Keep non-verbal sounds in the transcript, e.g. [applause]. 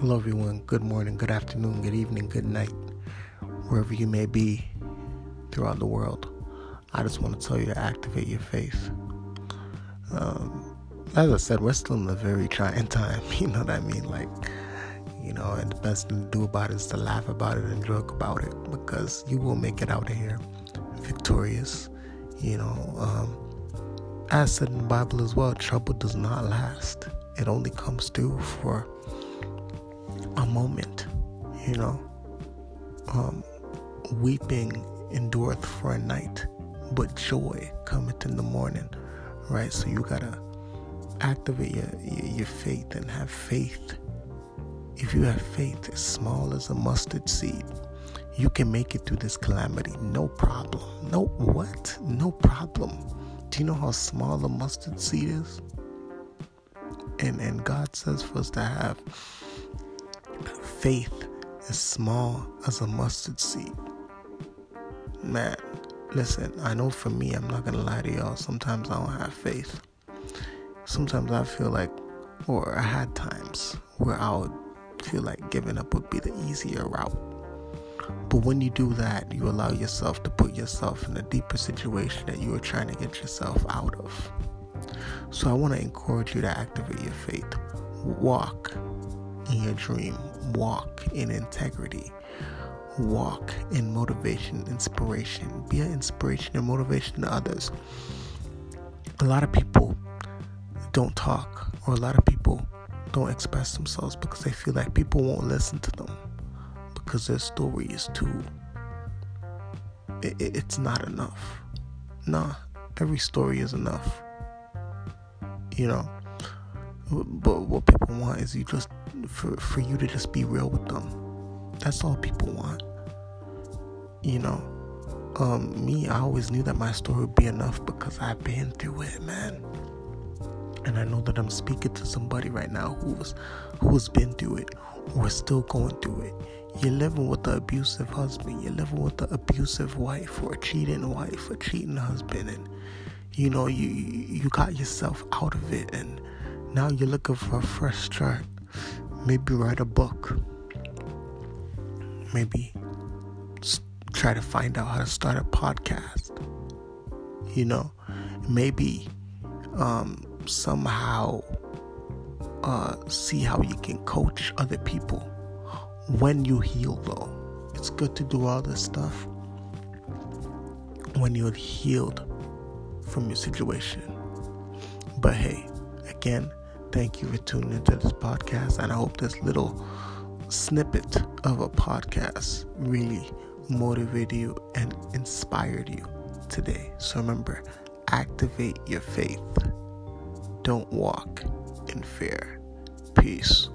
Hello, everyone. Good morning, good afternoon, good evening, good night, wherever you may be throughout the world. I just want to tell you to activate your faith. Um, as I said, we're still in a very trying [laughs] time. You know what I mean? Like, you know, and the best thing to do about it is to laugh about it and joke about it because you will make it out of here victorious. You know, um, as said in the Bible as well, trouble does not last. It only comes through for a moment, you know. Um, weeping endureth for a night, but joy cometh in the morning, right? So you gotta activate your, your, your faith and have faith. If you have faith as small as a mustard seed, you can make it through this calamity, no problem. No what? No problem. Do you know how small a mustard seed is? And and God says for us to have faith as small as a mustard seed. Man, listen, I know for me, I'm not gonna lie to y'all, sometimes I don't have faith. Sometimes I feel like, or I had times where I would feel like giving up would be the easier route. But when you do that, you allow yourself to put yourself in a deeper situation that you were trying to get yourself out of. So I want to encourage you to activate your faith. Walk in your dream, walk in integrity, walk in motivation, inspiration, be an inspiration and motivation to others. A lot of people don't talk, or a lot of people don't express themselves because they feel like people won't listen to them because their story is too. It, it's not enough. Nah, every story is enough. You know, but what people want is you just for for you to just be real with them. That's all people want. You know, um, me, I always knew that my story would be enough because I've been through it, man. And I know that I'm speaking to somebody right now who was who has been through it or still going through it. You're living with an abusive husband, you're living with an abusive wife or a cheating wife, a cheating husband, and you know you you got yourself out of it and now you're looking for a fresh start. Maybe write a book. Maybe try to find out how to start a podcast. You know, maybe um, somehow uh, see how you can coach other people when you heal, though. It's good to do all this stuff when you're healed from your situation. But hey, again, Thank you for tuning into this podcast, and I hope this little snippet of a podcast really motivated you and inspired you today. So remember, activate your faith. Don't walk in fear. Peace.